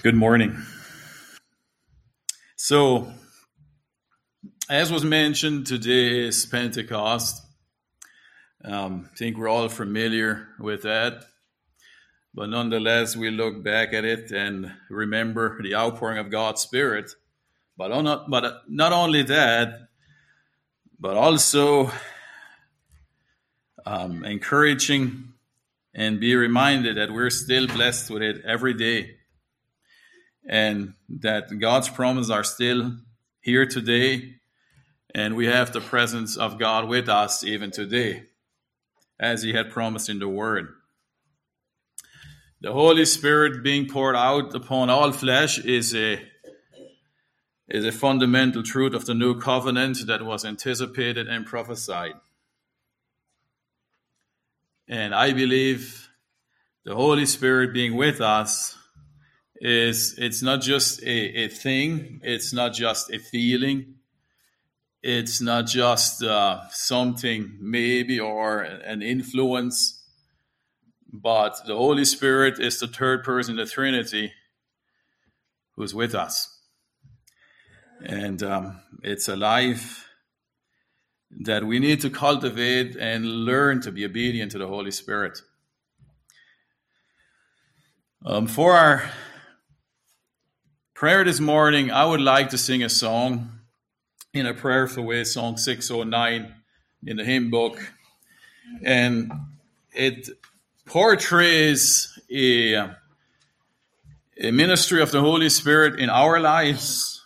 Good morning. So, as was mentioned, today is Pentecost. Um, I think we're all familiar with that. But nonetheless, we look back at it and remember the outpouring of God's Spirit. But not, but not only that, but also um, encouraging and be reminded that we're still blessed with it every day and that God's promises are still here today, and we have the presence of God with us even today, as He had promised in the Word. The Holy Spirit being poured out upon all flesh is a is a fundamental truth of the new covenant that was anticipated and prophesied. And I believe the Holy Spirit being with us is it's not just a, a thing, it's not just a feeling, it's not just uh, something maybe or an influence, but the Holy Spirit is the third person in the Trinity who's with us. And um, it's a life that we need to cultivate and learn to be obedient to the Holy Spirit. Um, for our prayer this morning, I would like to sing a song in a prayerful way, song 609 in the hymn book. And it portrays a, a ministry of the Holy Spirit in our lives.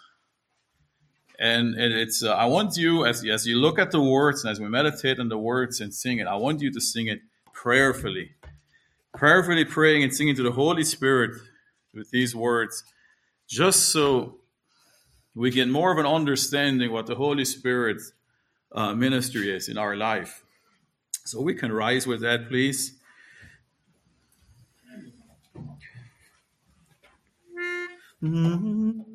And it's, uh, I want you, as, as you look at the words and as we meditate on the words and sing it, I want you to sing it prayerfully. Prayerfully praying and singing to the Holy Spirit with these words just so we get more of an understanding what the Holy Spirit's uh, ministry is in our life. So we can rise with that, please. Mm-hmm.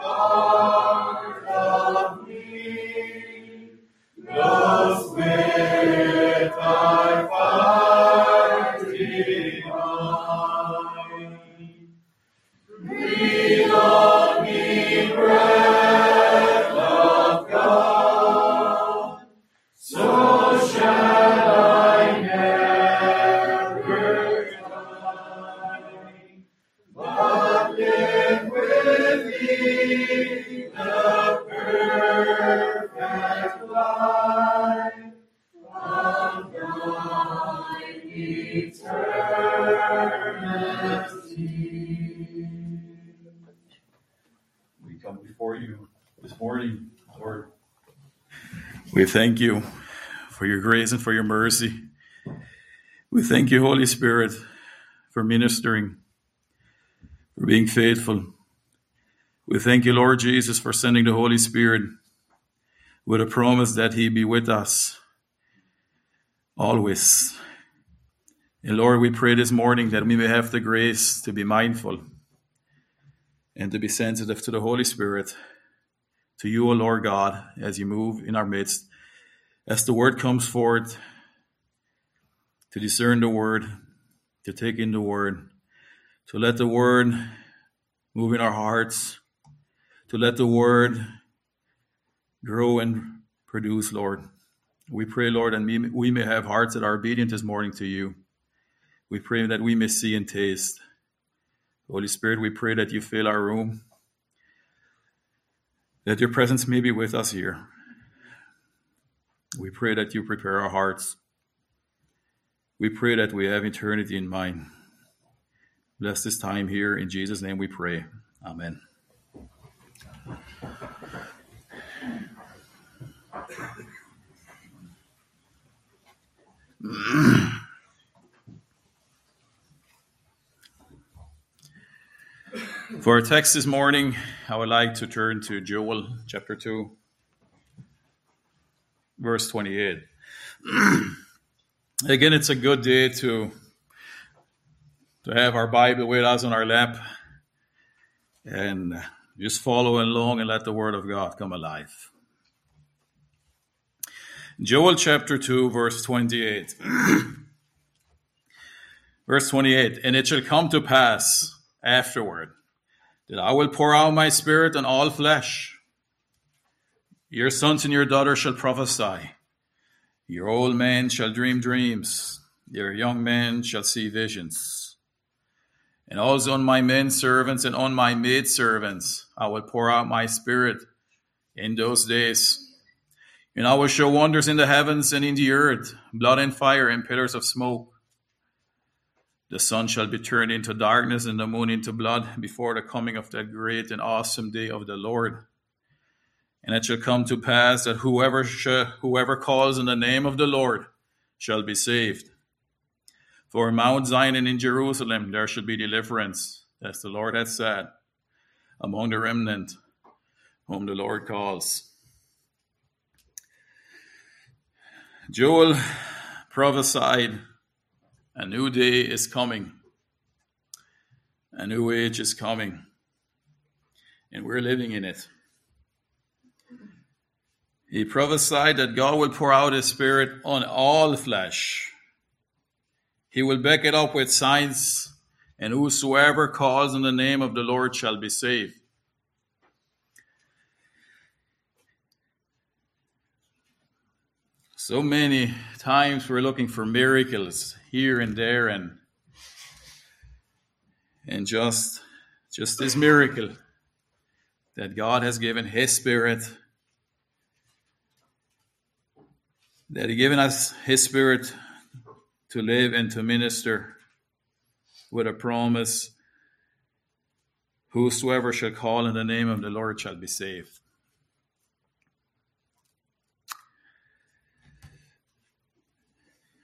We thank you for your grace and for your mercy. We thank you, Holy Spirit, for ministering, for being faithful. We thank you, Lord Jesus, for sending the Holy Spirit with a promise that He be with us always. And Lord, we pray this morning that we may have the grace to be mindful and to be sensitive to the Holy Spirit to you, O Lord God, as you move in our midst, as the word comes forth, to discern the word, to take in the word, to let the word move in our hearts, to let the word grow and produce, Lord. We pray, Lord, and we may have hearts that are obedient this morning to you. We pray that we may see and taste. Holy Spirit, we pray that you fill our room, that your presence may be with us here. We pray that you prepare our hearts. We pray that we have eternity in mind. Bless this time here. In Jesus' name we pray. Amen. For our text this morning, I would like to turn to Joel chapter 2, verse 28. Again, it's a good day to, to have our Bible with us on our lap and just follow along and let the Word of God come alive. Joel chapter 2, verse 28. verse 28 And it shall come to pass afterward that I will pour out my spirit on all flesh. Your sons and your daughters shall prophesy. Your old men shall dream dreams. Your young men shall see visions. And also on my men servants and on my maid servants I will pour out my spirit in those days and I will show wonders in the heavens and in the earth, blood and fire and pillars of smoke. The sun shall be turned into darkness and the moon into blood before the coming of that great and awesome day of the Lord. And it shall come to pass that whoever whoever calls in the name of the Lord shall be saved. For in Mount Zion and in Jerusalem there shall be deliverance, as the Lord hath said, among the remnant whom the Lord calls. Joel prophesied a new day is coming, a new age is coming, and we're living in it. He prophesied that God will pour out His Spirit on all flesh. He will back it up with signs, and whosoever calls on the name of the Lord shall be saved. So many times we're looking for miracles here and there and and just just this miracle that God has given his spirit that he given us his spirit to live and to minister with a promise whosoever shall call in the name of the Lord shall be saved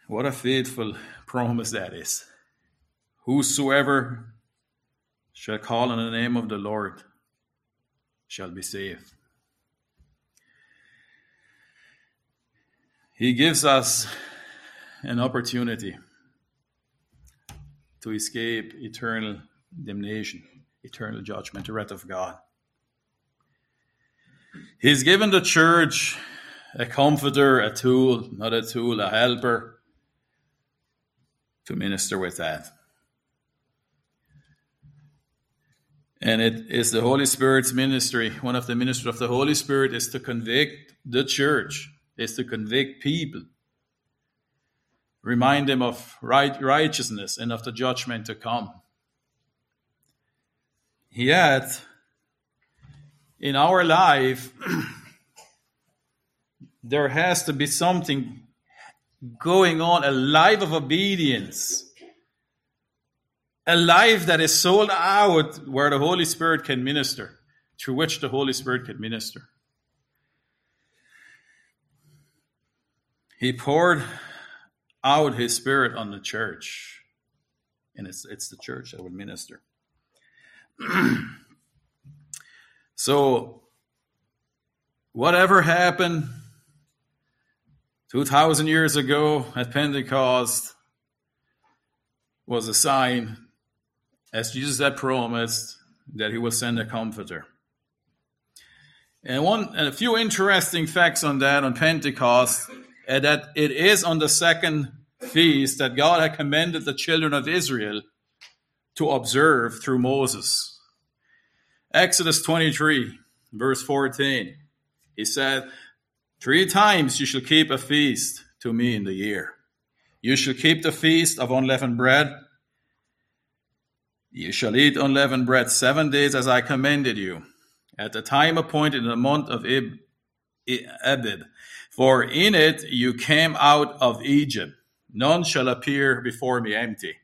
What a faithful promise that is. Whosoever shall call on the name of the Lord shall be saved. He gives us an opportunity to escape eternal damnation, eternal judgment, the wrath of God. He's given the church a comforter, a tool, not a tool, a helper, to minister with that. And it is the Holy Spirit's ministry. One of the ministries of the Holy Spirit is to convict the church, is to convict people, remind them of right, righteousness and of the judgment to come. Yet, in our life, there has to be something going on, a life of obedience, a life that is sold out where the Holy Spirit can minister, through which the Holy Spirit can minister. He poured out his spirit on the church, and it's, it's the church that would minister. so, whatever happened 2,000 years ago at Pentecost was a sign, as Jesus had promised, that he would send a comforter. And one and a few interesting facts on that on Pentecost, uh, that it is on the second feast that God had commanded the children of Israel to observe through Moses. Exodus 23, verse 14. He said, Three times you shall keep a feast to me in the year. You shall keep the feast of unleavened bread. You shall eat unleavened bread seven days as I commanded you, at the time appointed in the month of Ib- Abib. For in it you came out of Egypt. None shall appear before me empty.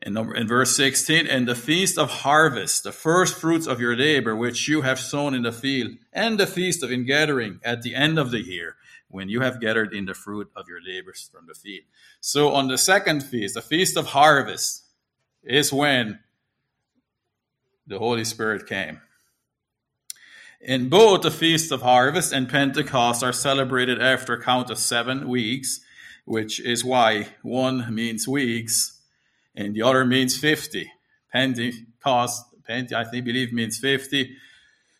In, number, in verse 16, and the feast of harvest, the first fruits of your labor, which you have sown in the field, and the feast of ingathering at the end of the year, when you have gathered in the fruit of your labors from the field. So on the second feast, the feast of harvest, is when the Holy Spirit came. In both the Feast of Harvest and Pentecost are celebrated after a count of seven weeks, which is why one means weeks and the other means 50. Pentecost, Pente, I think, believe means 50.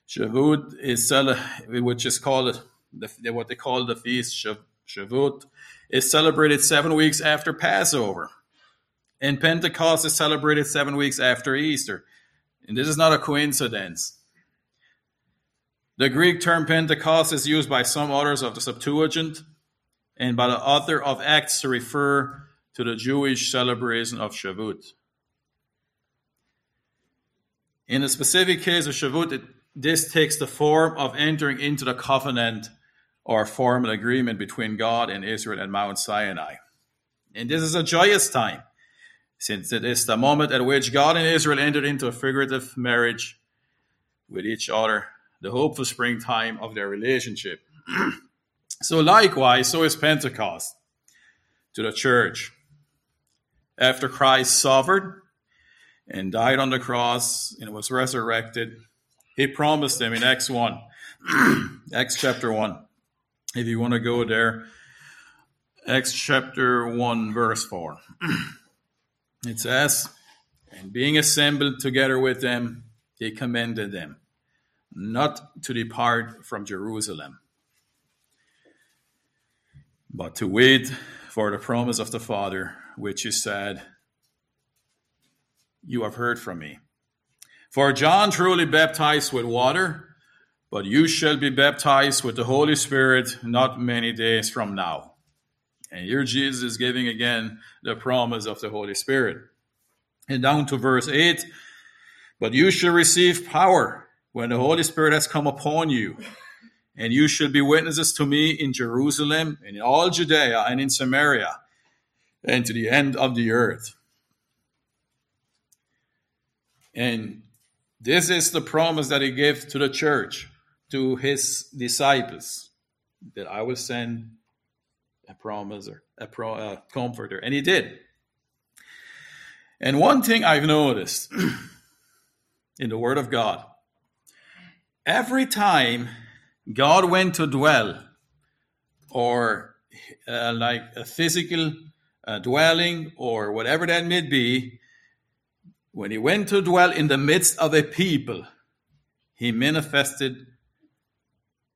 Shavuot is, which is called the, what they call the feast Shavuot, is celebrated seven weeks after Passover. And Pentecost is celebrated seven weeks after Easter. And this is not a coincidence. The Greek term Pentecost is used by some authors of the Septuagint and by the author of Acts to refer to the Jewish celebration of Shavuot. In the specific case of Shavuot, it, this takes the form of entering into the covenant or formal agreement between God and Israel at Mount Sinai. And this is a joyous time, since it is the moment at which God and Israel entered into a figurative marriage with each other, the hopeful springtime of their relationship. so, likewise, so is Pentecost to the church after Christ suffered and died on the cross and was resurrected, he promised them in Acts 1, Acts chapter 1. If you want to go there, Acts chapter 1, verse 4. it says, And being assembled together with them, he commended them not to depart from Jerusalem, but to wait for the promise of the Father which is said, You have heard from me. For John truly baptized with water, but you shall be baptized with the Holy Spirit not many days from now. And here Jesus is giving again the promise of the Holy Spirit. And down to verse 8 But you shall receive power when the Holy Spirit has come upon you. And you shall be witnesses to me in Jerusalem, and in all Judea, and in Samaria, and to the end of the earth. And this is the promise that he gave to the church, to his disciples, that I will send a promiser, a, pro, a comforter. And he did. And one thing I've noticed in the Word of God, every time God went to dwell, or uh, like a physical uh, dwelling or whatever that may be, when he went to dwell in the midst of a people, he manifested,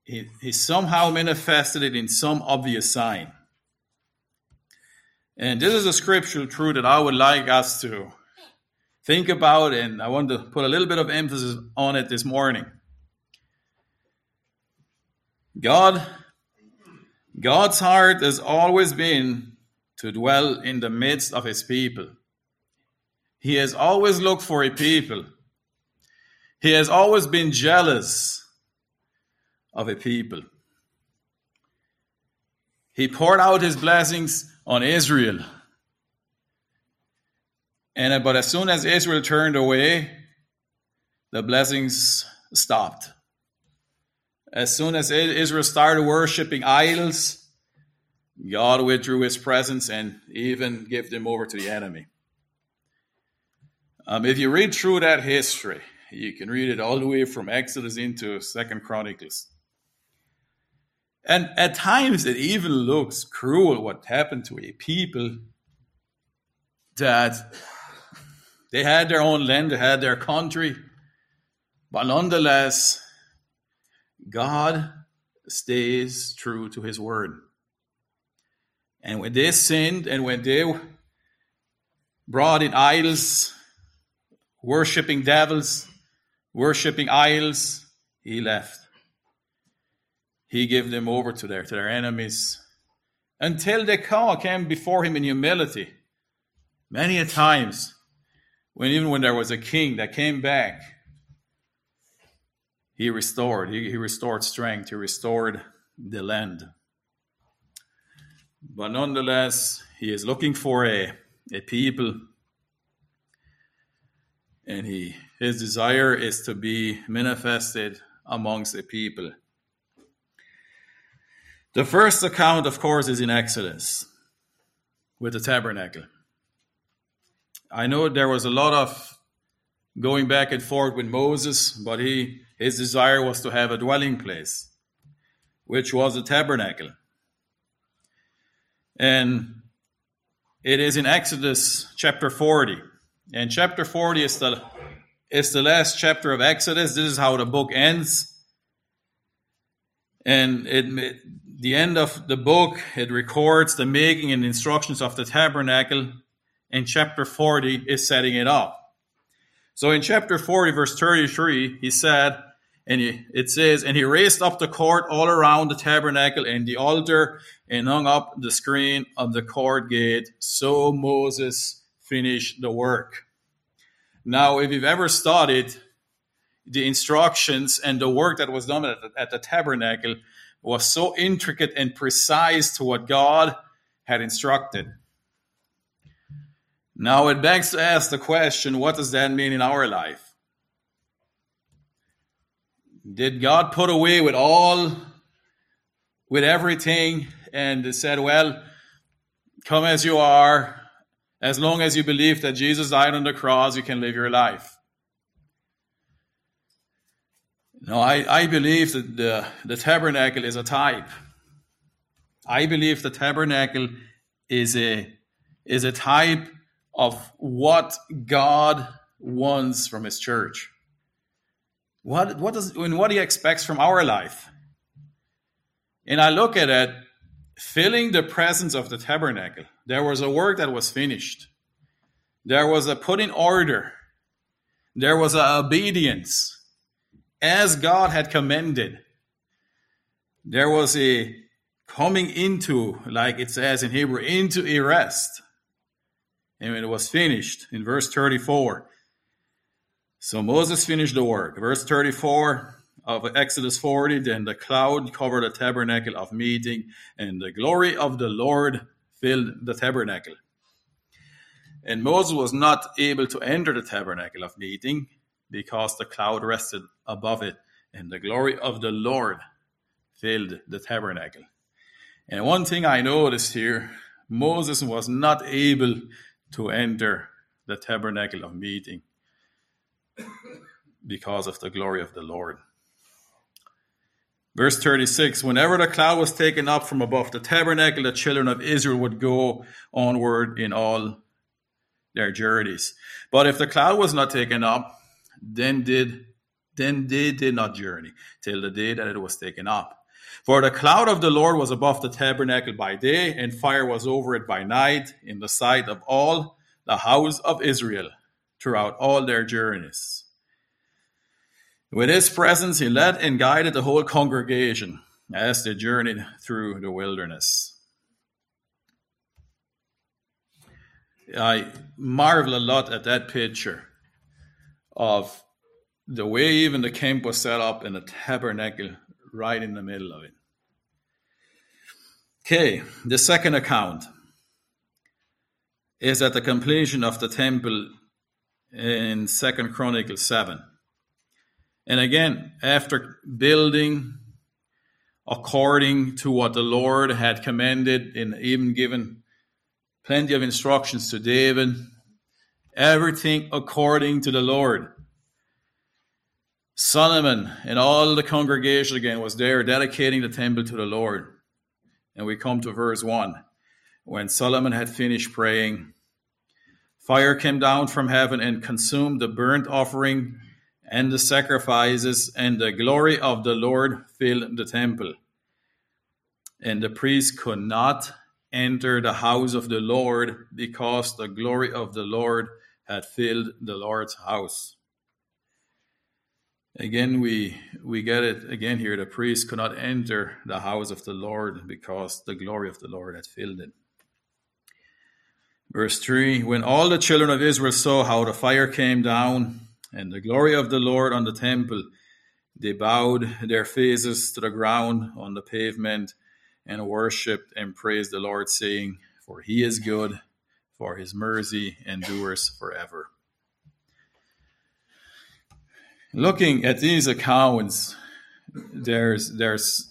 he, he somehow manifested it in some obvious sign. And this is a scriptural truth that I would like us to think about, and I want to put a little bit of emphasis on it this morning. God, God's heart has always been to dwell in the midst of his people. He has always looked for a people. He has always been jealous of a people. He poured out his blessings on Israel. And uh, but as soon as Israel turned away, the blessings stopped. As soon as Israel started worshiping idols, God withdrew his presence and even gave them over to the enemy. Um, if you read through that history, you can read it all the way from Exodus into Second Chronicles. And at times it even looks cruel what happened to a people that they had their own land, they had their country, but nonetheless, God stays true to his word. And when they sinned and when they brought in idols, worshiping devils, worshiping idols, he left. He gave them over to their, to their enemies until they came before him in humility. Many a times, when even when there was a king that came back, he restored. He, he restored strength. He restored the land. But nonetheless, he is looking for a, a people, and he his desire is to be manifested amongst the people. The first account, of course, is in Exodus with the tabernacle. I know there was a lot of going back and forth with Moses, but he his desire was to have a dwelling place, which was a tabernacle. And it is in Exodus chapter 40. And chapter 40 is the is the last chapter of Exodus. This is how the book ends. And it the end of the book, it records the making and instructions of the tabernacle, and chapter 40 is setting it up. So in chapter 40, verse 33, he said, and he, it says, And he raised up the court all around the tabernacle and the altar, and hung up the screen of the court gate. So Moses finished the work. Now, if you've ever studied the instructions and the work that was done at the, at the tabernacle, was so intricate and precise to what God had instructed. Now it begs to ask the question what does that mean in our life? Did God put away with all, with everything, and said, Well, come as you are, as long as you believe that Jesus died on the cross, you can live your life? No, I, I believe that the, the tabernacle is a type. I believe the tabernacle is a, is a type of what God wants from his church. What, what, does, and what he expects from our life. And I look at it, filling the presence of the tabernacle. There was a work that was finished. There was a put in order. There was a obedience as God had commanded. There was a coming into, like it says in Hebrew, into a rest. And it was finished in verse 34. So Moses finished the work. Verse 34 of Exodus 40 Then the cloud covered the tabernacle of meeting, and the glory of the Lord filled the tabernacle. And Moses was not able to enter the tabernacle of meeting because the cloud rested above it, and the glory of the Lord filled the tabernacle. And one thing I noticed here Moses was not able to enter the tabernacle of meeting because of the glory of the Lord. Verse 36 Whenever the cloud was taken up from above the tabernacle, the children of Israel would go onward in all their journeys. But if the cloud was not taken up, then did then they did not journey till the day that it was taken up. For the cloud of the Lord was above the tabernacle by day, and fire was over it by night, in the sight of all the house of Israel throughout all their journeys. With his presence, he led and guided the whole congregation as they journeyed through the wilderness. I marvel a lot at that picture of the way even the camp was set up and the tabernacle right in the middle of it. Okay, the second account is at the completion of the temple in Second Chronicles 7. And again, after building according to what the Lord had commanded and even given plenty of instructions to David, everything according to the Lord. Solomon and all the congregation again was there dedicating the temple to the Lord. And we come to verse 1. When Solomon had finished praying, fire came down from heaven and consumed the burnt offering and the sacrifices, and the glory of the Lord filled the temple. And the priest could not enter the house of the Lord because the glory of the Lord had filled the Lord's house. Again, we, we get it again here. The priest could not enter the house of the Lord because the glory of the Lord had filled it. Verse 3 When all the children of Israel saw how the fire came down and the glory of the Lord on the temple, they bowed their faces to the ground on the pavement and worshipped and praised the Lord, saying, For he is good, for his mercy endures forever. Looking at these accounts, there's there's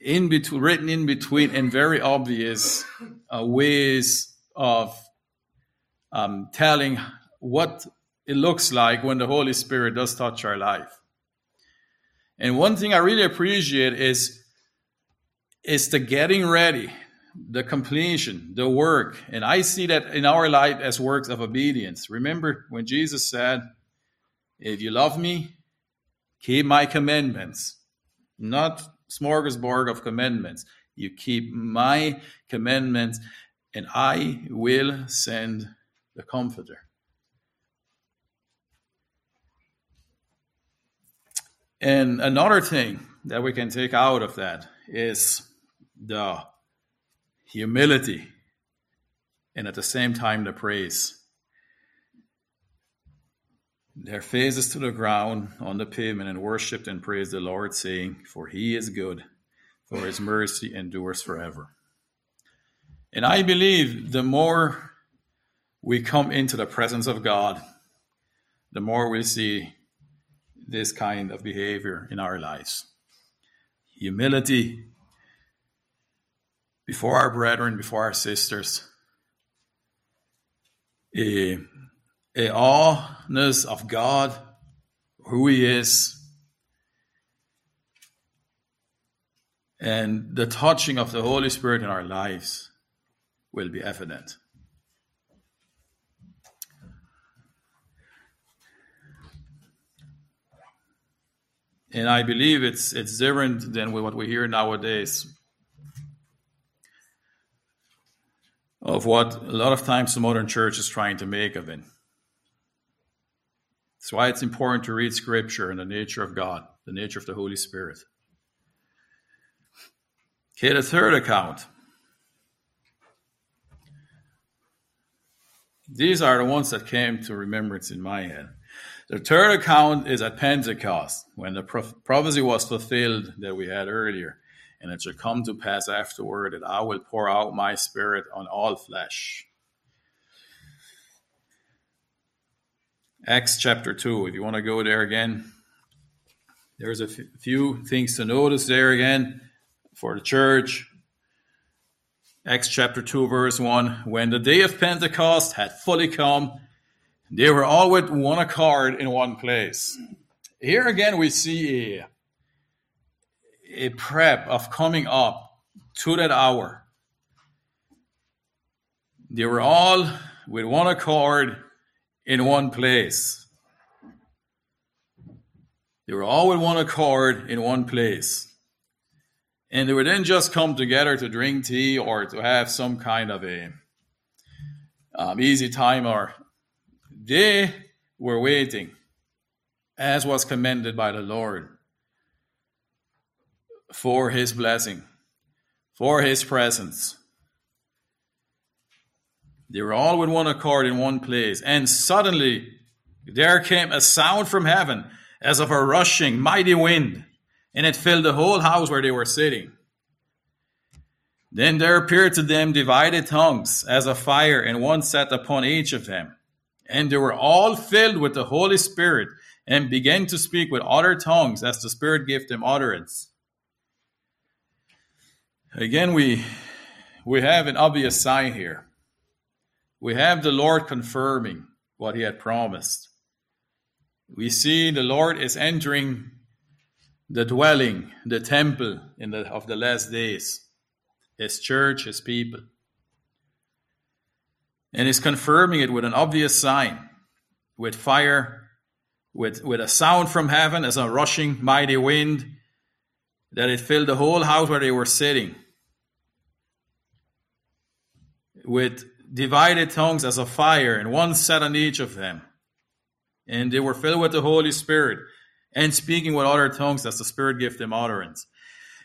in between written in between and very obvious uh, ways of um, telling what it looks like when the Holy Spirit does touch our life. And one thing I really appreciate is is the getting ready, the completion, the work. And I see that in our life as works of obedience. Remember when Jesus said, If you love me, keep my commandments. Not smorgasbord of commandments. You keep my commandments, and I will send the Comforter. And another thing that we can take out of that is the humility and at the same time the praise. Their faces to the ground on the pavement and worshipped and praised the Lord, saying, For he is good, for his mercy endures forever. And I believe the more we come into the presence of God, the more we see this kind of behavior in our lives. Humility before our brethren, before our sisters. A, a awness of God, who He is, and the touching of the Holy Spirit in our lives will be evident. And I believe it's it's different than what we hear nowadays. Of what a lot of times the modern church is trying to make of it. That's why it's important to read scripture and the nature of God, the nature of the Holy Spirit. Okay, the third account. These are the ones that came to remembrance in my head. The third account is at Pentecost, when the prophecy was fulfilled that we had earlier. And it shall come to pass afterward that I will pour out my spirit on all flesh. Acts chapter 2, if you want to go there again, there's a f- few things to notice there again for the church. Acts chapter 2, verse 1 When the day of Pentecost had fully come, they were all with one accord in one place. Here again, we see a, a prep of coming up to that hour. They were all with one accord in one place. They were all with one accord in one place. And they would then just come together to drink tea or to have some kind of a um, easy time or they were waiting, as was commanded by the Lord, for his blessing, for his presence. They were all with one accord in one place, and suddenly there came a sound from heaven as of a rushing mighty wind, and it filled the whole house where they were sitting. Then there appeared to them divided tongues as a fire, and one sat upon each of them and they were all filled with the Holy Spirit and began to speak with other tongues as the Spirit gave them utterance. Again, we, we have an obvious sign here. We have the Lord confirming what he had promised. We see the Lord is entering the dwelling, the temple in the, of the last days, his church, his people and is confirming it with an obvious sign with fire with, with a sound from heaven as a rushing mighty wind, that it filled the whole house where they were sitting. With divided tongues as a fire, and one sat on each of them. And they were filled with the Holy Spirit, and speaking with other tongues as the Spirit gave them utterance.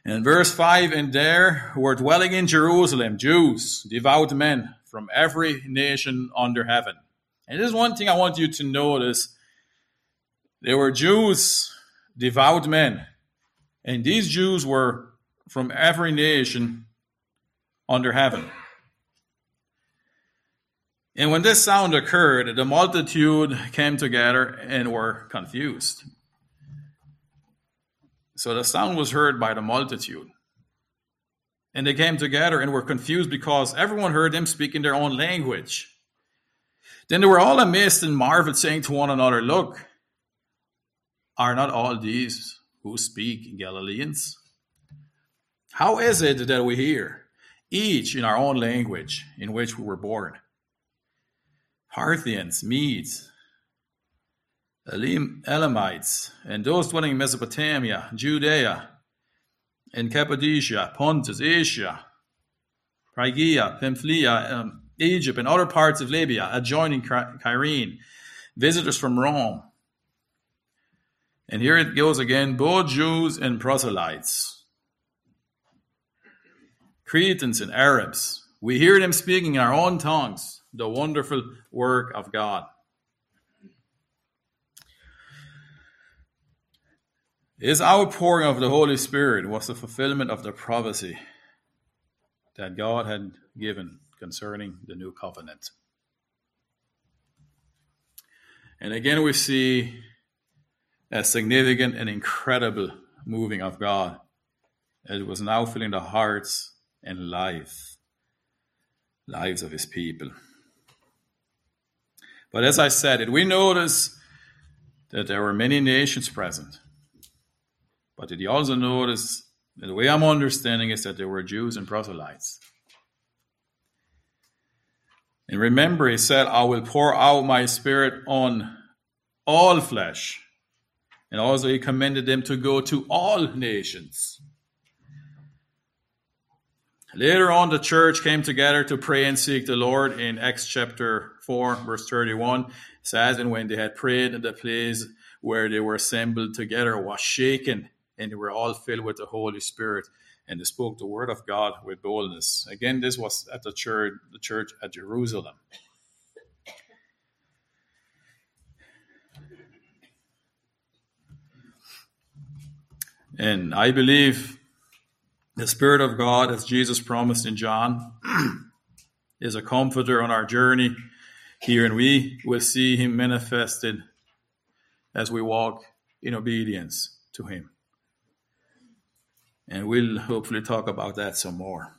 And verse 5 And there were dwelling in Jerusalem Jews, devout men from every nation under heaven. And this is one thing I want you to notice. There were Jews, devout men, and these Jews were from every nation under heaven. And when this sound occurred, the multitude came together and were confused. So the sound was heard by the multitude. And they came together and were confused because everyone heard them speak in their own language. Then they were all amazed and marveled, saying to one another, Look, are not all these who speak Galileans? How is it that we hear, each in our own language in which we were born? Parthians, Medes, Elamites, and those dwelling in Mesopotamia, Judea, and Cappadocia, Pontus, Asia, Phrygia, Pamphylia, um, Egypt, and other parts of Libya adjoining Cyrene, visitors from Rome. And here it goes again both Jews and proselytes, Cretans and Arabs. We hear them speaking in our own tongues the wonderful work of God. His outpouring of the Holy Spirit was the fulfillment of the prophecy that God had given concerning the new covenant. And again, we see a significant and incredible moving of God as it was now filling the hearts and life, lives of his people. But as I said it, we notice that there were many nations present. But did you also notice that the way I'm understanding is that there were Jews and proselytes? And remember, he said, I will pour out my spirit on all flesh. And also, he commended them to go to all nations. Later on, the church came together to pray and seek the Lord in Acts chapter 4, verse 31. It says, And when they had prayed, the place where they were assembled together was shaken, and they were all filled with the Holy Spirit, and they spoke the word of God with boldness. Again, this was at the church, the church at Jerusalem. And I believe the Spirit of God, as Jesus promised in John, is a comforter on our journey here, and we will see Him manifested as we walk in obedience to Him. And we'll hopefully talk about that some more.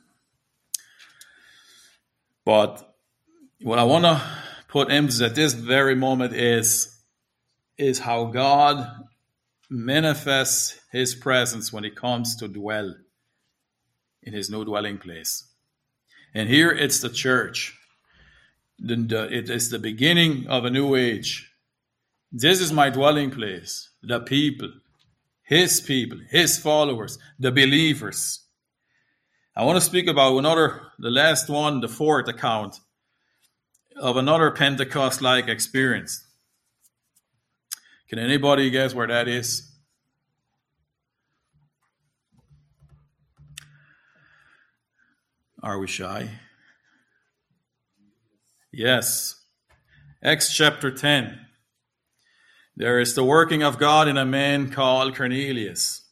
But what I want to put emphasis at this very moment is, is how God manifests His presence when He comes to dwell in his new dwelling place. And here it's the church. It is the beginning of a new age. This is my dwelling place, the people, his people, his followers, the believers. I want to speak about another, the last one, the fourth account of another Pentecost like experience. Can anybody guess where that is? Are we shy? Yes. Acts chapter 10. There is the working of God in a man called Cornelius.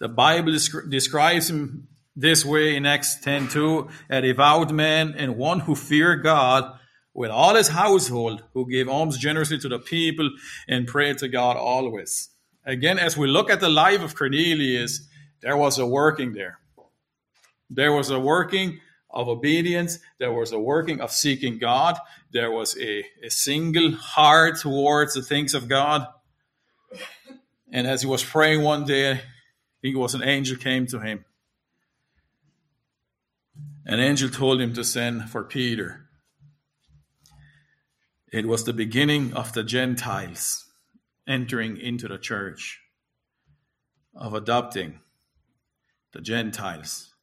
The Bible describes him this way in Acts 10:2, a devout man and one who feared God with all his household, who gave alms generously to the people and prayed to God always. Again, as we look at the life of Cornelius, there was a working there. There was a working of obedience. There was a working of seeking God. There was a, a single heart towards the things of God. And as he was praying one day, I think it was an angel came to him. An angel told him to send for Peter. It was the beginning of the Gentiles entering into the church, of adopting the Gentiles.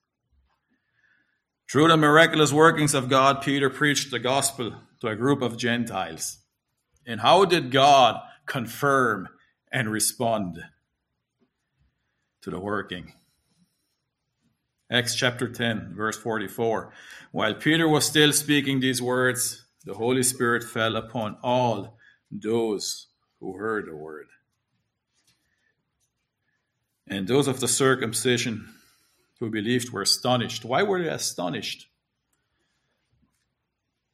Through the miraculous workings of God, Peter preached the gospel to a group of Gentiles. And how did God confirm and respond to the working? Acts chapter 10, verse 44. While Peter was still speaking these words, the Holy Spirit fell upon all those who heard the word. And those of the circumcision who believed were astonished. Why were they astonished?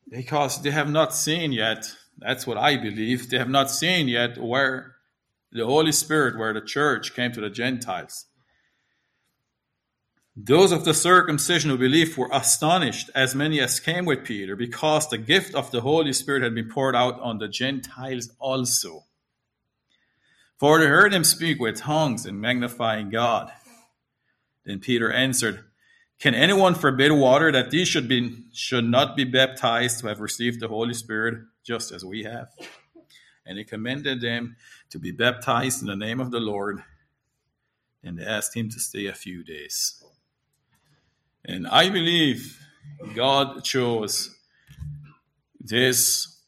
Because they have not seen yet, that's what I believe, they have not seen yet where the Holy Spirit, where the church came to the Gentiles. Those of the circumcision who believed were astonished, as many as came with Peter, because the gift of the Holy Spirit had been poured out on the Gentiles also. For they heard him speak with tongues and magnifying God. Then Peter answered, Can anyone forbid water that these should be should not be baptized to have received the Holy Spirit just as we have? And he commanded them to be baptized in the name of the Lord. And they asked him to stay a few days. And I believe God chose this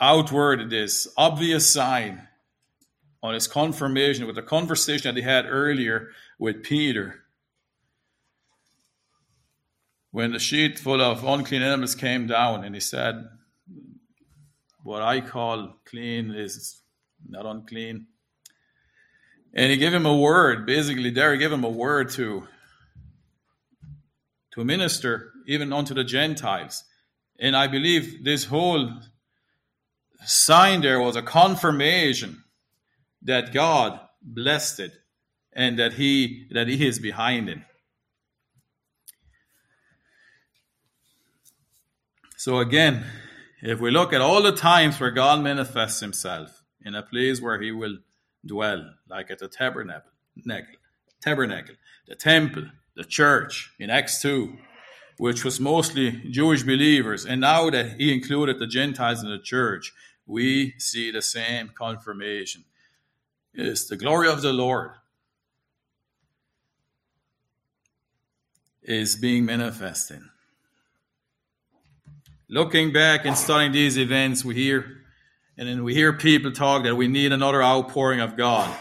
outward, this obvious sign on his confirmation with the conversation that he had earlier with Peter when the sheet full of unclean animals came down and he said, What I call clean is not unclean. And he gave him a word, basically, there he gave him a word to, to minister even unto the Gentiles. And I believe this whole sign there was a confirmation that God blessed it and that he that he is behind it. So again, if we look at all the times where God manifests himself in a place where he will dwell, like at the tabernacle, tabernacle, the temple, the church in Acts 2, which was mostly Jewish believers, and now that he included the Gentiles in the church, we see the same confirmation. It is the glory of the Lord is being manifested. Looking back and studying these events, we hear, and then we hear people talk that we need another outpouring of God,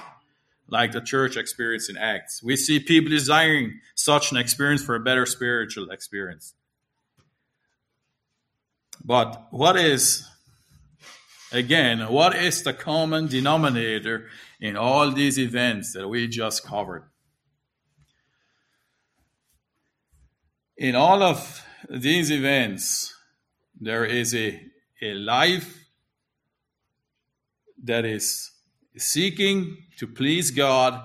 like the church experience in Acts. We see people desiring such an experience for a better spiritual experience. But what is, again, what is the common denominator in all these events that we just covered? In all of these events, there is a, a life that is seeking to please God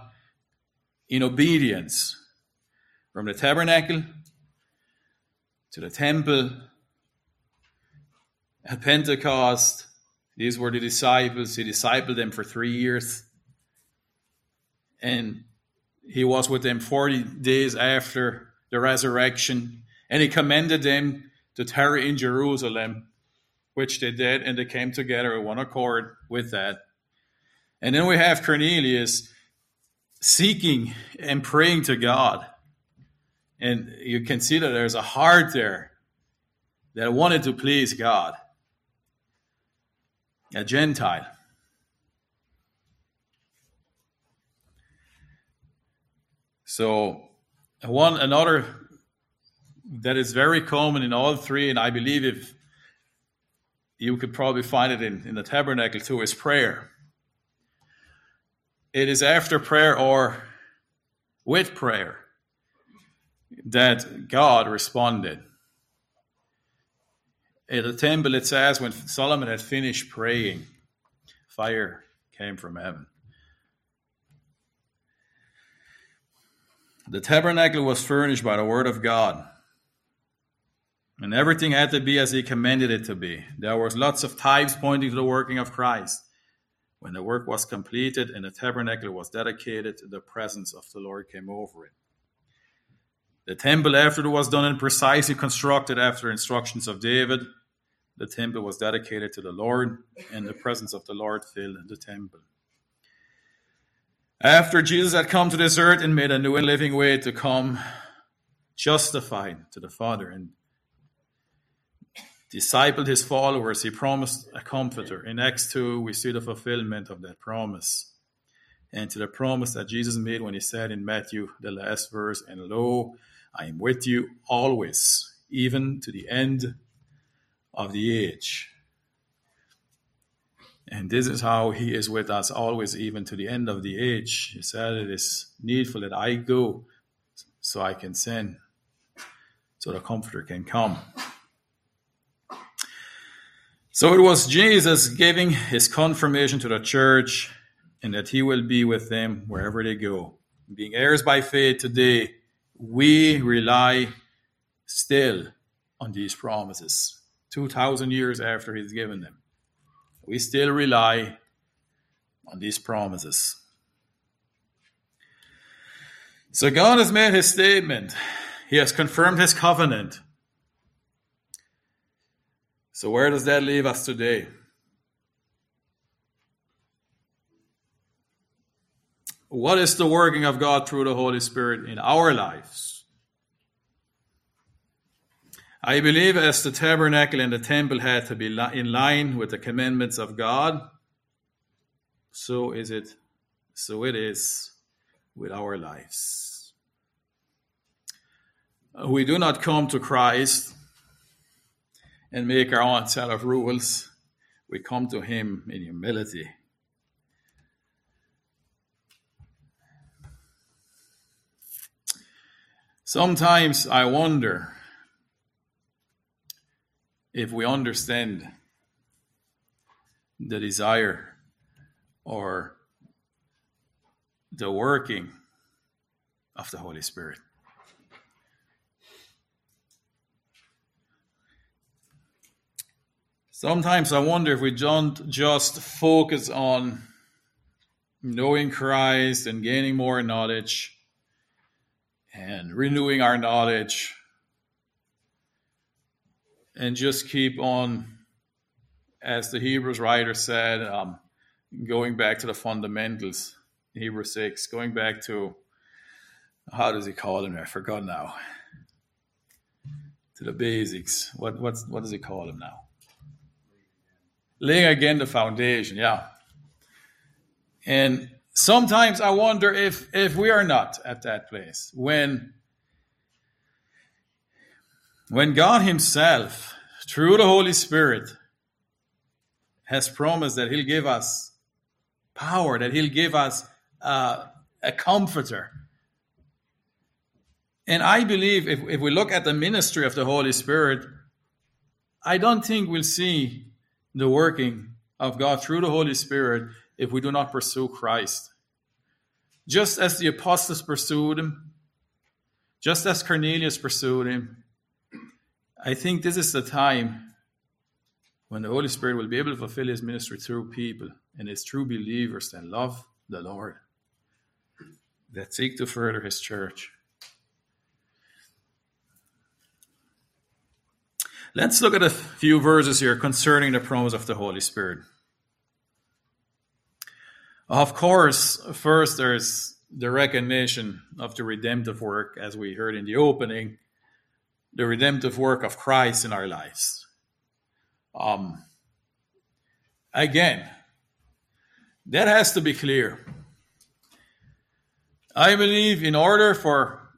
in obedience from the tabernacle to the temple at Pentecost. These were the disciples. He discipled them for three years. And he was with them 40 days after the resurrection. And he commended them to tarry in Jerusalem, which they did, and they came together in one accord with that. And then we have Cornelius seeking and praying to God. And you can see that there's a heart there that wanted to please God. A Gentile. So, one another that is very common in all three, and I believe if you could probably find it in, in the tabernacle too, is prayer. It is after prayer or with prayer that God responded. At the temple, it says when Solomon had finished praying, fire came from heaven. The tabernacle was furnished by the word of God. And everything had to be as he commanded it to be. There was lots of types pointing to the working of Christ. When the work was completed and the tabernacle was dedicated, the presence of the Lord came over it. The temple after it was done and precisely constructed after instructions of David, the temple was dedicated to the Lord, and the presence of the Lord filled the temple. After Jesus had come to this earth and made a new and living way to come justified to the Father and discipled his followers, he promised a comforter. In Acts 2, we see the fulfillment of that promise. And to the promise that Jesus made when he said in Matthew, the last verse, And lo, I am with you always, even to the end of the age. And this is how he is with us always, even to the end of the age. He said, It is needful that I go so I can send, so the Comforter can come. So it was Jesus giving his confirmation to the church and that he will be with them wherever they go. Being heirs by faith today, we rely still on these promises. 2,000 years after he's given them. We still rely on these promises. So God has made his statement. He has confirmed his covenant. So, where does that leave us today? What is the working of God through the Holy Spirit in our lives? I believe as the tabernacle and the temple had to be in line with the commandments of God, so is it, so it is with our lives. We do not come to Christ and make our own set of rules. We come to Him in humility. Sometimes I wonder if we understand the desire or the working of the Holy Spirit. Sometimes I wonder if we don't just focus on knowing Christ and gaining more knowledge and renewing our knowledge and just keep on, as the Hebrews writer said, um, going back to the fundamentals, Hebrews 6, going back to, how does he call them? I forgot now. To the basics. What, what's, what does he call them now? Laying again the foundation, yeah. And sometimes I wonder if if we are not at that place when when God Himself, through the Holy Spirit, has promised that He'll give us power, that He'll give us uh, a comforter. And I believe if, if we look at the ministry of the Holy Spirit, I don't think we'll see the working of God through the Holy Spirit if we do not pursue Christ. Just as the apostles pursued him, just as Cornelius pursued him, I think this is the time when the Holy Spirit will be able to fulfill his ministry through people and his true believers that love the Lord, that seek to further his church. Let's look at a few verses here concerning the promise of the Holy Spirit. Of course, first there's the recognition of the redemptive work, as we heard in the opening, the redemptive work of Christ in our lives. Um, again, that has to be clear. I believe in order for,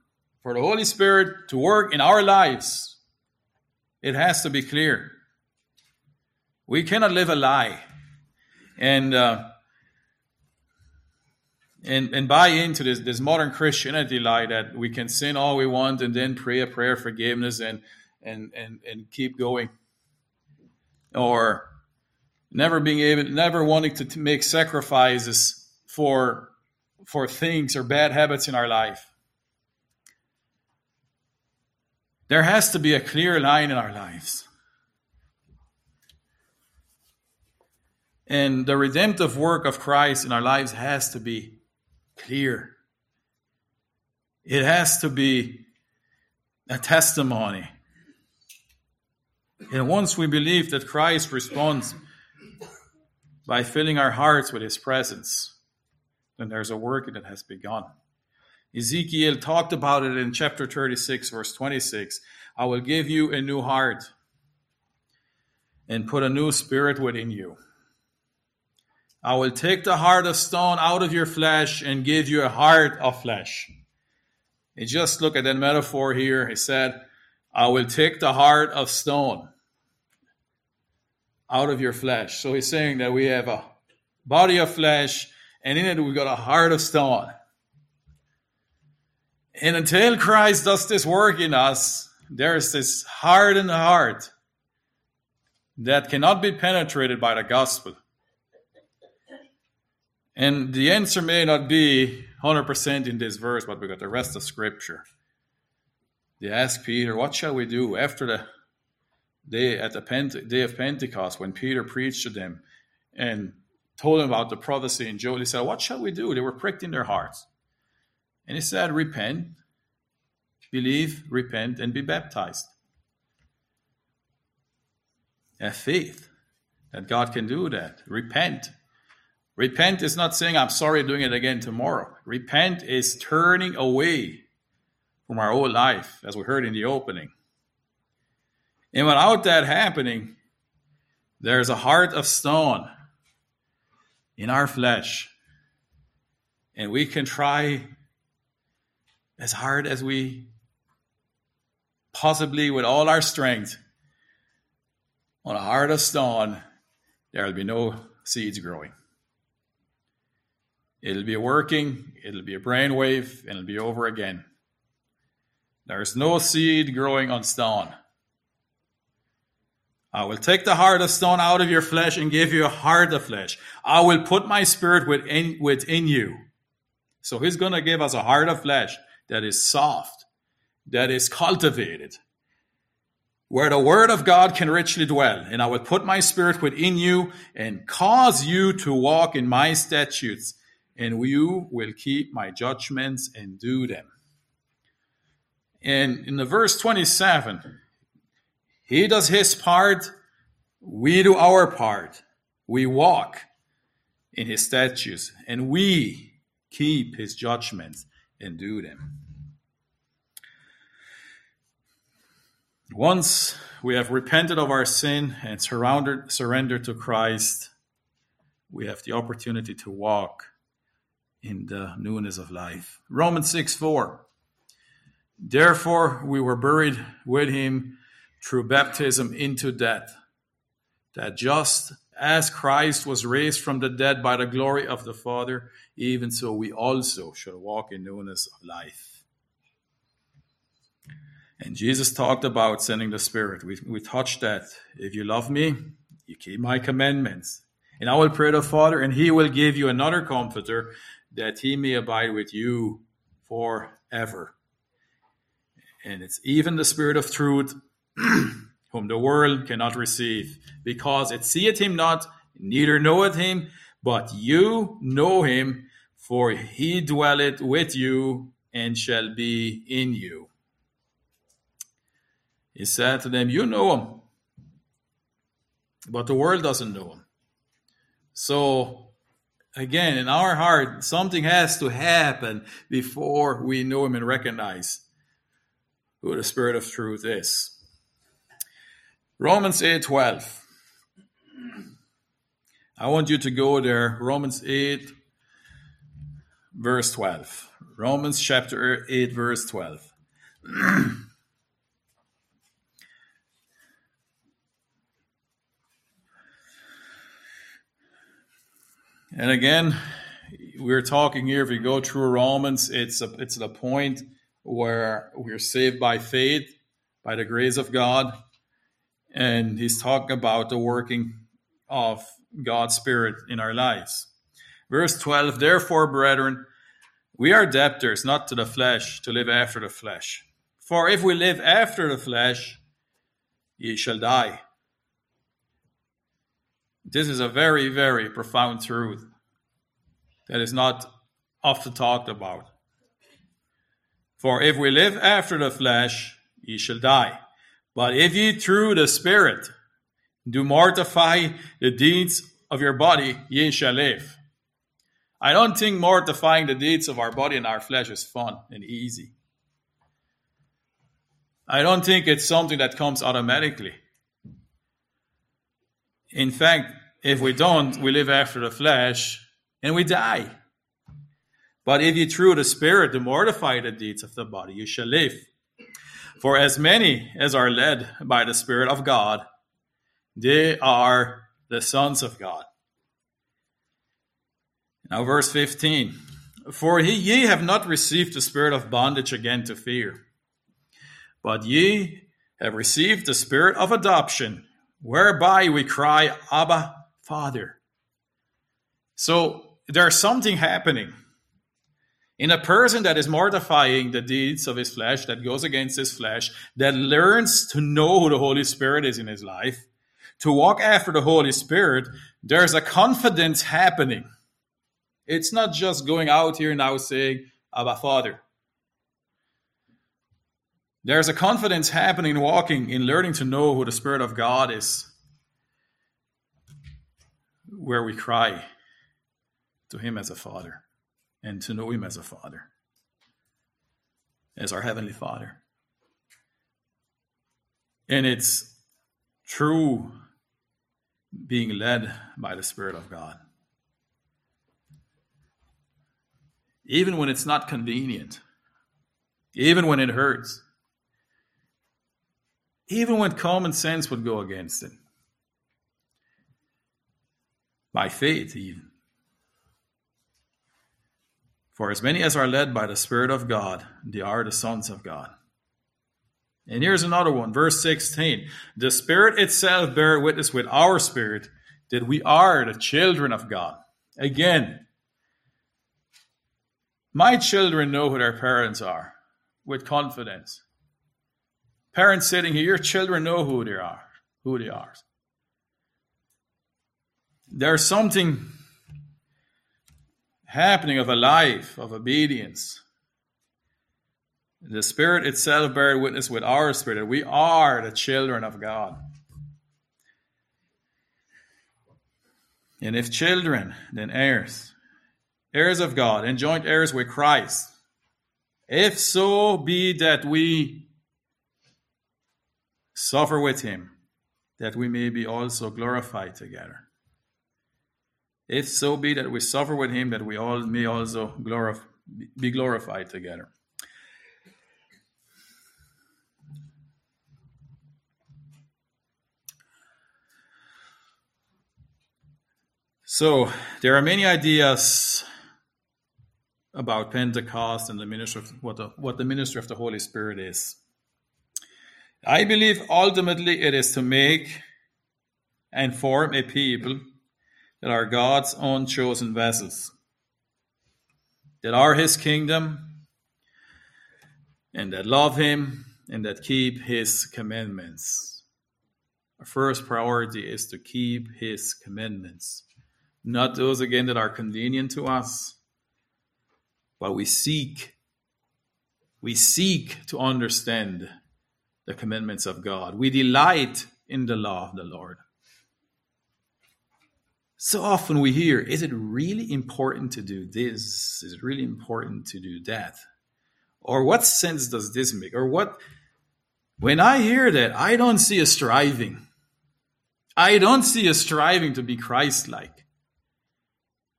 for the Holy Spirit to work in our lives, it has to be clear. We cannot live a lie and uh, and and buy into this this modern Christianity lie that we can sin all we want and then pray a prayer of forgiveness and and and and keep going, or never being able, never wanting to make sacrifices for for things or bad habits in our life. There has to be a clear line in our lives. And the redemptive work of Christ in our lives has to be clear. It has to be a testimony. And once we believe that Christ responds by filling our hearts with his presence, then there's a work that has begun. Ezekiel talked about it in chapter 36, verse 26. I will give you a new heart and put a new spirit within you. I will take the heart of stone out of your flesh and give you a heart of flesh. And just look at that metaphor here. He said, I will take the heart of stone out of your flesh. So he's saying that we have a body of flesh, and in it we've got a heart of stone. And until Christ does this work in us, there's this hardened heart that cannot be penetrated by the gospel. And the answer may not be 100% in this verse, but we got the rest of Scripture. They ask Peter, What shall we do after the day at the Pente- day of Pentecost when Peter preached to them and told them about the prophecy in Joel? He said, What shall we do? They were pricked in their hearts. And he said, Repent, believe, repent, and be baptized. Have faith that God can do that. Repent. Repent is not saying, I'm sorry doing it again tomorrow. Repent is turning away from our old life, as we heard in the opening. And without that happening, there's a heart of stone in our flesh. And we can try as hard as we possibly, with all our strength, on a heart of stone, there will be no seeds growing. It'll be working, it'll be a brainwave, and it'll be over again. There's no seed growing on stone. I will take the heart of stone out of your flesh and give you a heart of flesh. I will put my spirit within, within you. So he's going to give us a heart of flesh that is soft, that is cultivated, where the word of God can richly dwell. And I will put my spirit within you and cause you to walk in my statutes, and you will keep my judgments and do them. And in the verse 27, he does his part, we do our part. We walk in his statutes, and we keep his judgments do them. Once we have repented of our sin and surrendered to Christ, we have the opportunity to walk in the newness of life. Romans 6 4. Therefore, we were buried with him through baptism into death, that just as Christ was raised from the dead by the glory of the Father, even so we also shall walk in newness of life. And Jesus talked about sending the Spirit. We, we touched that. If you love me, you keep my commandments. And I will pray to the Father, and he will give you another comforter that he may abide with you forever. And it's even the Spirit of truth, whom the world cannot receive, because it seeth him not, neither knoweth him, but you know him, for he dwelleth with you and shall be in you. He said to them, You know him, but the world doesn't know him. So, again, in our heart, something has to happen before we know him and recognize who the Spirit of truth is. Romans 8 12. I want you to go there. Romans 8, verse 12. Romans chapter 8, verse 12. and again, we're talking here, if you go through Romans, it's a, it's the point where we're saved by faith, by the grace of God. And he's talking about the working of God's Spirit in our lives. Verse 12 Therefore, brethren, we are debtors not to the flesh to live after the flesh. For if we live after the flesh, ye shall die. This is a very, very profound truth that is not often talked about. For if we live after the flesh, ye shall die. But if ye through the Spirit do mortify the deeds of your body, ye shall live. I don't think mortifying the deeds of our body and our flesh is fun and easy. I don't think it's something that comes automatically. In fact, if we don't, we live after the flesh and we die. But if you through the Spirit do mortify the deeds of the body, you shall live. For as many as are led by the Spirit of God, they are the sons of God. Now, verse 15 For he, ye have not received the spirit of bondage again to fear, but ye have received the spirit of adoption, whereby we cry, Abba, Father. So there's something happening. In a person that is mortifying the deeds of his flesh, that goes against his flesh, that learns to know who the Holy Spirit is in his life, to walk after the Holy Spirit, there's a confidence happening. It's not just going out here now saying, Abba Father. There's a confidence happening walking in learning to know who the Spirit of God is, where we cry to Him as a Father and to know Him as a Father, as our Heavenly Father. And it's true being led by the Spirit of God. Even when it's not convenient, even when it hurts, even when common sense would go against it. By faith, even. For as many as are led by the Spirit of God, they are the sons of God. And here's another one, verse 16. The Spirit itself bear witness with our spirit that we are the children of God. Again, my children know who their parents are with confidence. Parents sitting here, your children know who they are, who they are. There's something happening of a life of obedience. The Spirit itself bears witness with our spirit that we are the children of God. And if children, then heirs, heirs of God, and joint heirs with Christ. If so be that we suffer with him, that we may be also glorified together. If so be that we suffer with him, that we all may also be glorified together. So there are many ideas about Pentecost and the ministry of what the, what the ministry of the Holy Spirit is. I believe ultimately it is to make and form a people that are God's own chosen vessels, that are His kingdom, and that love Him and that keep His commandments. Our first priority is to keep His commandments, not those again that are convenient to us, but we seek, we seek to understand the commandments of God. We delight in the law of the Lord. So often we hear, is it really important to do this? Is it really important to do that? Or what sense does this make? Or what? When I hear that, I don't see a striving. I don't see a striving to be Christ like.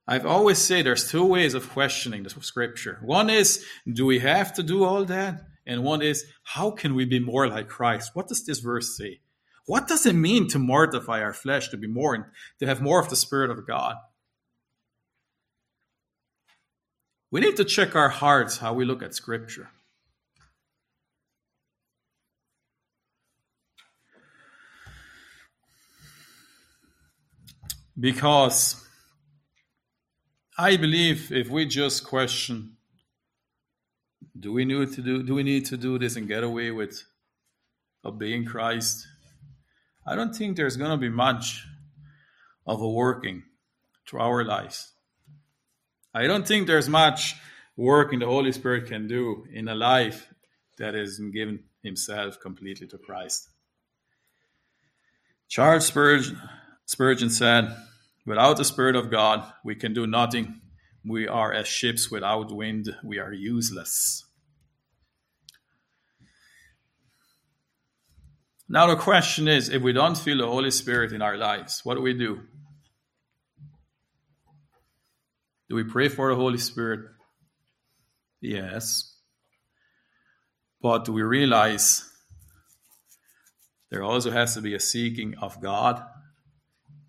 I've always said there's two ways of questioning the scripture. One is, do we have to do all that? And one is, how can we be more like Christ? What does this verse say? What does it mean to mortify our flesh, to be more, to have more of the Spirit of God? We need to check our hearts how we look at Scripture. Because I believe if we just question, do we need to do do we need to do this and get away with obeying Christ? I don't think there's going to be much of a working through our lives. I don't think there's much working the Holy Spirit can do in a life that isn't given himself completely to Christ. Charles Spurgeon said, Without the Spirit of God, we can do nothing. We are as ships without wind, we are useless. Now, the question is if we don't feel the Holy Spirit in our lives, what do we do? Do we pray for the Holy Spirit? Yes. But do we realize there also has to be a seeking of God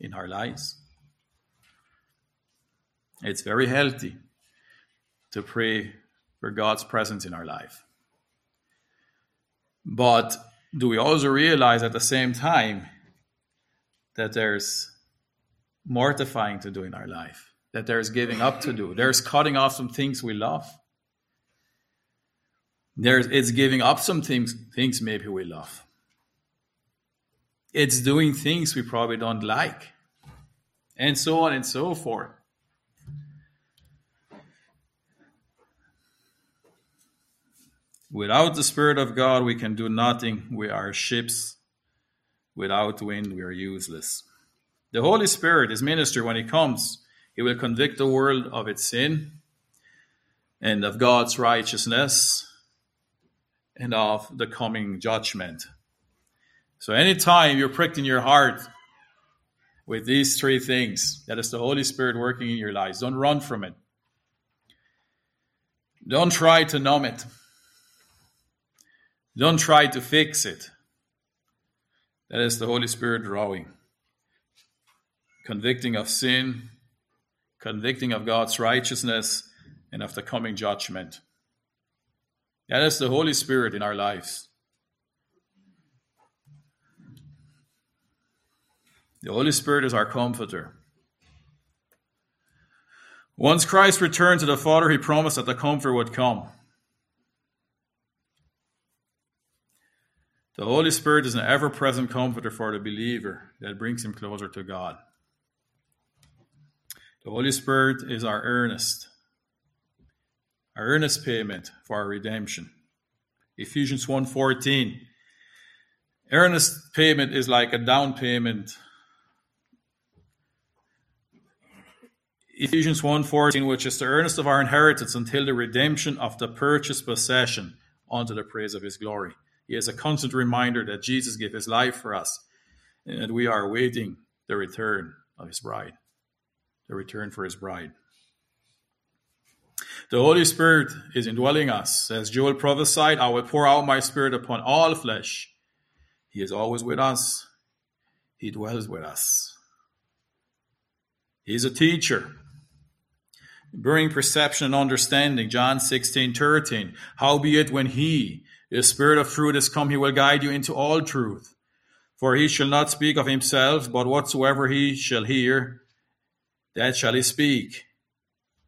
in our lives? It's very healthy to pray for God's presence in our life. But do we also realize at the same time that there's mortifying to do in our life, that there's giving up to do, there's cutting off some things we love. There's it's giving up some things things maybe we love. It's doing things we probably don't like. And so on and so forth. Without the Spirit of God, we can do nothing. We are ships. Without wind, we are useless. The Holy Spirit is minister when He comes. He will convict the world of its sin and of God's righteousness and of the coming judgment. So, anytime you're pricked in your heart with these three things, that is the Holy Spirit working in your lives, don't run from it. Don't try to numb it. Don't try to fix it. That is the Holy Spirit drawing, convicting of sin, convicting of God's righteousness, and of the coming judgment. That is the Holy Spirit in our lives. The Holy Spirit is our comforter. Once Christ returned to the Father, he promised that the Comforter would come. The Holy Spirit is an ever present comforter for the believer that brings him closer to God. The Holy Spirit is our earnest, our earnest payment for our redemption. Ephesians 1:14. Earnest payment is like a down payment. Ephesians 1:14, which is the earnest of our inheritance until the redemption of the purchased possession unto the praise of his glory. He is a constant reminder that Jesus gave his life for us and that we are awaiting the return of his bride, the return for his bride. The Holy Spirit is indwelling us. As Joel prophesied, I will pour out my spirit upon all flesh. He is always with us, He dwells with us. He is a teacher, bringing perception and understanding. John 16 13. Howbeit, when He, the Spirit of truth is come, he will guide you into all truth. For he shall not speak of himself, but whatsoever he shall hear, that shall he speak.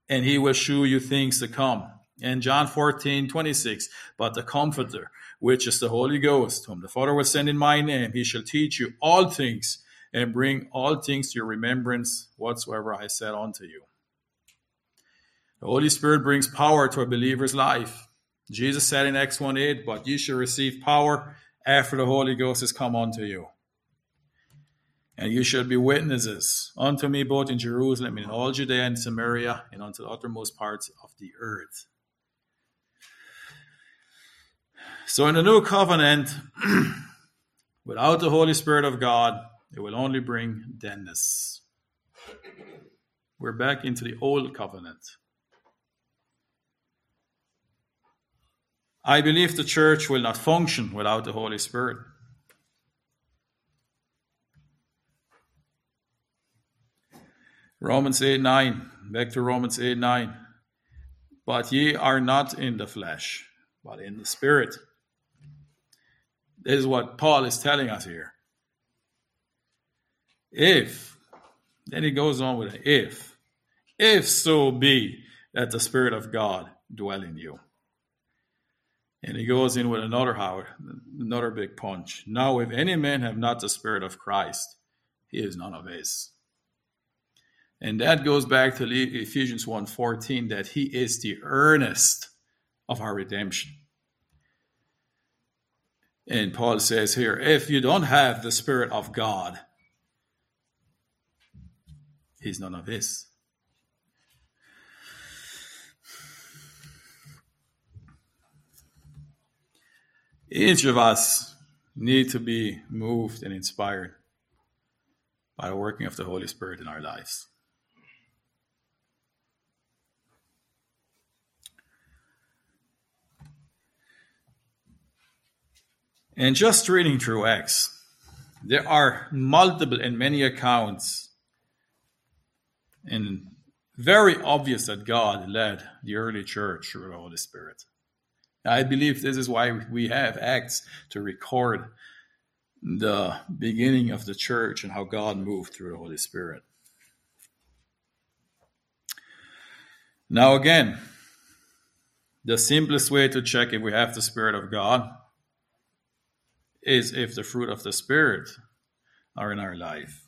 And he will shew you things to come. And John 14, 26, but the Comforter, which is the Holy Ghost, whom the Father will send in my name, he shall teach you all things and bring all things to your remembrance whatsoever I said unto you. The Holy Spirit brings power to a believer's life. Jesus said in Acts 1 8, But ye shall receive power after the Holy Ghost has come unto you. And you shall be witnesses unto me both in Jerusalem and in all Judea and Samaria and unto the uttermost parts of the earth. So in the new covenant, without the Holy Spirit of God, it will only bring deadness. We're back into the old covenant. I believe the church will not function without the Holy Spirit. Romans 8 9. Back to Romans 8 9. But ye are not in the flesh, but in the Spirit. This is what Paul is telling us here. If, then he goes on with it, if, if so be that the Spirit of God dwell in you. And he goes in with another how, another big punch. Now, if any man have not the Spirit of Christ, he is none of his. And that goes back to Ephesians 1:14 that he is the earnest of our redemption. And Paul says here if you don't have the Spirit of God, he's none of his. Each of us need to be moved and inspired by the working of the Holy Spirit in our lives. And just reading through Acts, there are multiple and many accounts, and very obvious that God led the early church through the Holy Spirit. I believe this is why we have Acts to record the beginning of the church and how God moved through the Holy Spirit. Now, again, the simplest way to check if we have the Spirit of God is if the fruit of the Spirit are in our life.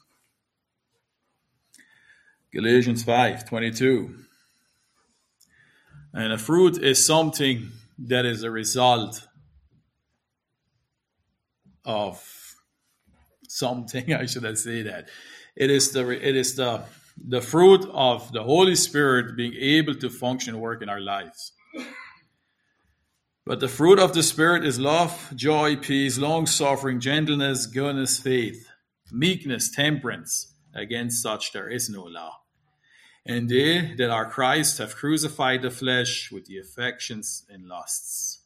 Galatians 5 22. And a fruit is something that is a result of something. I should say that it is the it is the the fruit of the Holy Spirit being able to function work in our lives. But the fruit of the Spirit is love, joy, peace, long suffering, gentleness, goodness, faith, meekness, temperance. Against such there is no law. And they that are Christ have crucified the flesh with the affections and lusts.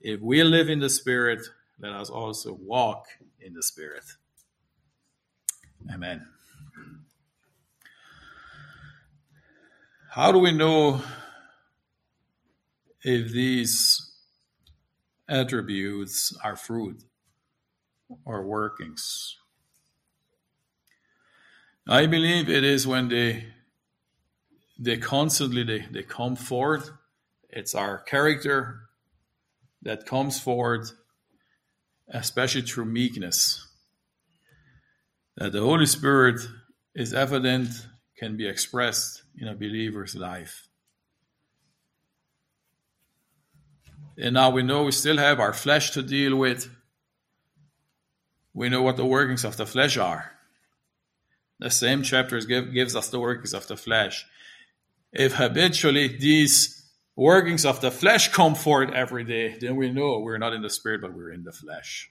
If we live in the Spirit, let us also walk in the Spirit. Amen. How do we know if these attributes are fruit or workings? I believe it is when they they constantly they, they come forward. It's our character that comes forward, especially through meekness. That the Holy Spirit is evident, can be expressed in a believer's life. And now we know we still have our flesh to deal with. We know what the workings of the flesh are. The same chapter give, gives us the workings of the flesh if habitually these workings of the flesh come forth every day, then we know we're not in the spirit, but we're in the flesh.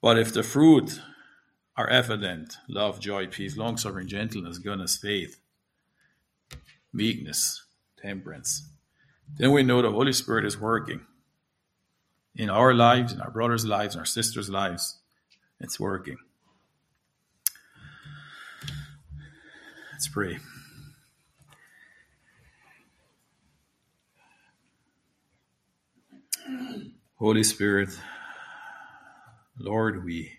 But if the fruit are evident love, joy, peace, long suffering, gentleness, goodness, faith, meekness, temperance then we know the Holy Spirit is working in our lives, in our brothers' lives, in our sisters' lives. It's working. Let's pray. Holy Spirit, Lord, we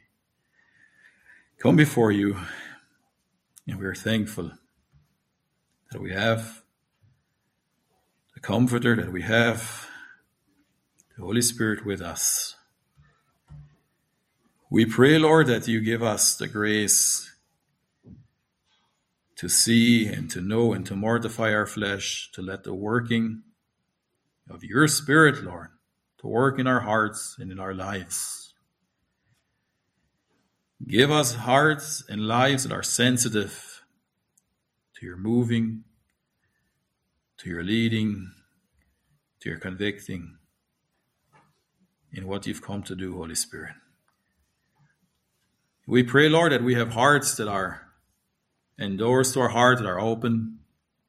come before you and we are thankful that we have the Comforter, that we have the Holy Spirit with us. We pray, Lord, that you give us the grace to see and to know and to mortify our flesh, to let the working of your Spirit, Lord, to work in our hearts and in our lives. Give us hearts and lives that are sensitive to your moving, to your leading, to your convicting in what you've come to do, Holy Spirit. We pray, Lord, that we have hearts that are and doors to our heart that are open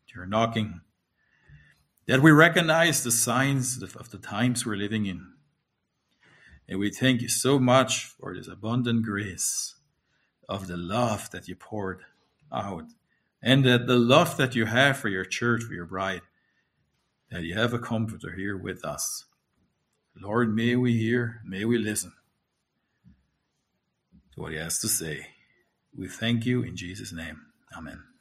to your knocking, that we recognize the signs of the times we're living in. And we thank you so much for this abundant grace of the love that you poured out, and that the love that you have for your church, for your bride, that you have a comforter here with us. Lord, may we hear, may we listen to what he has to say. We thank you in Jesus' name. Amen.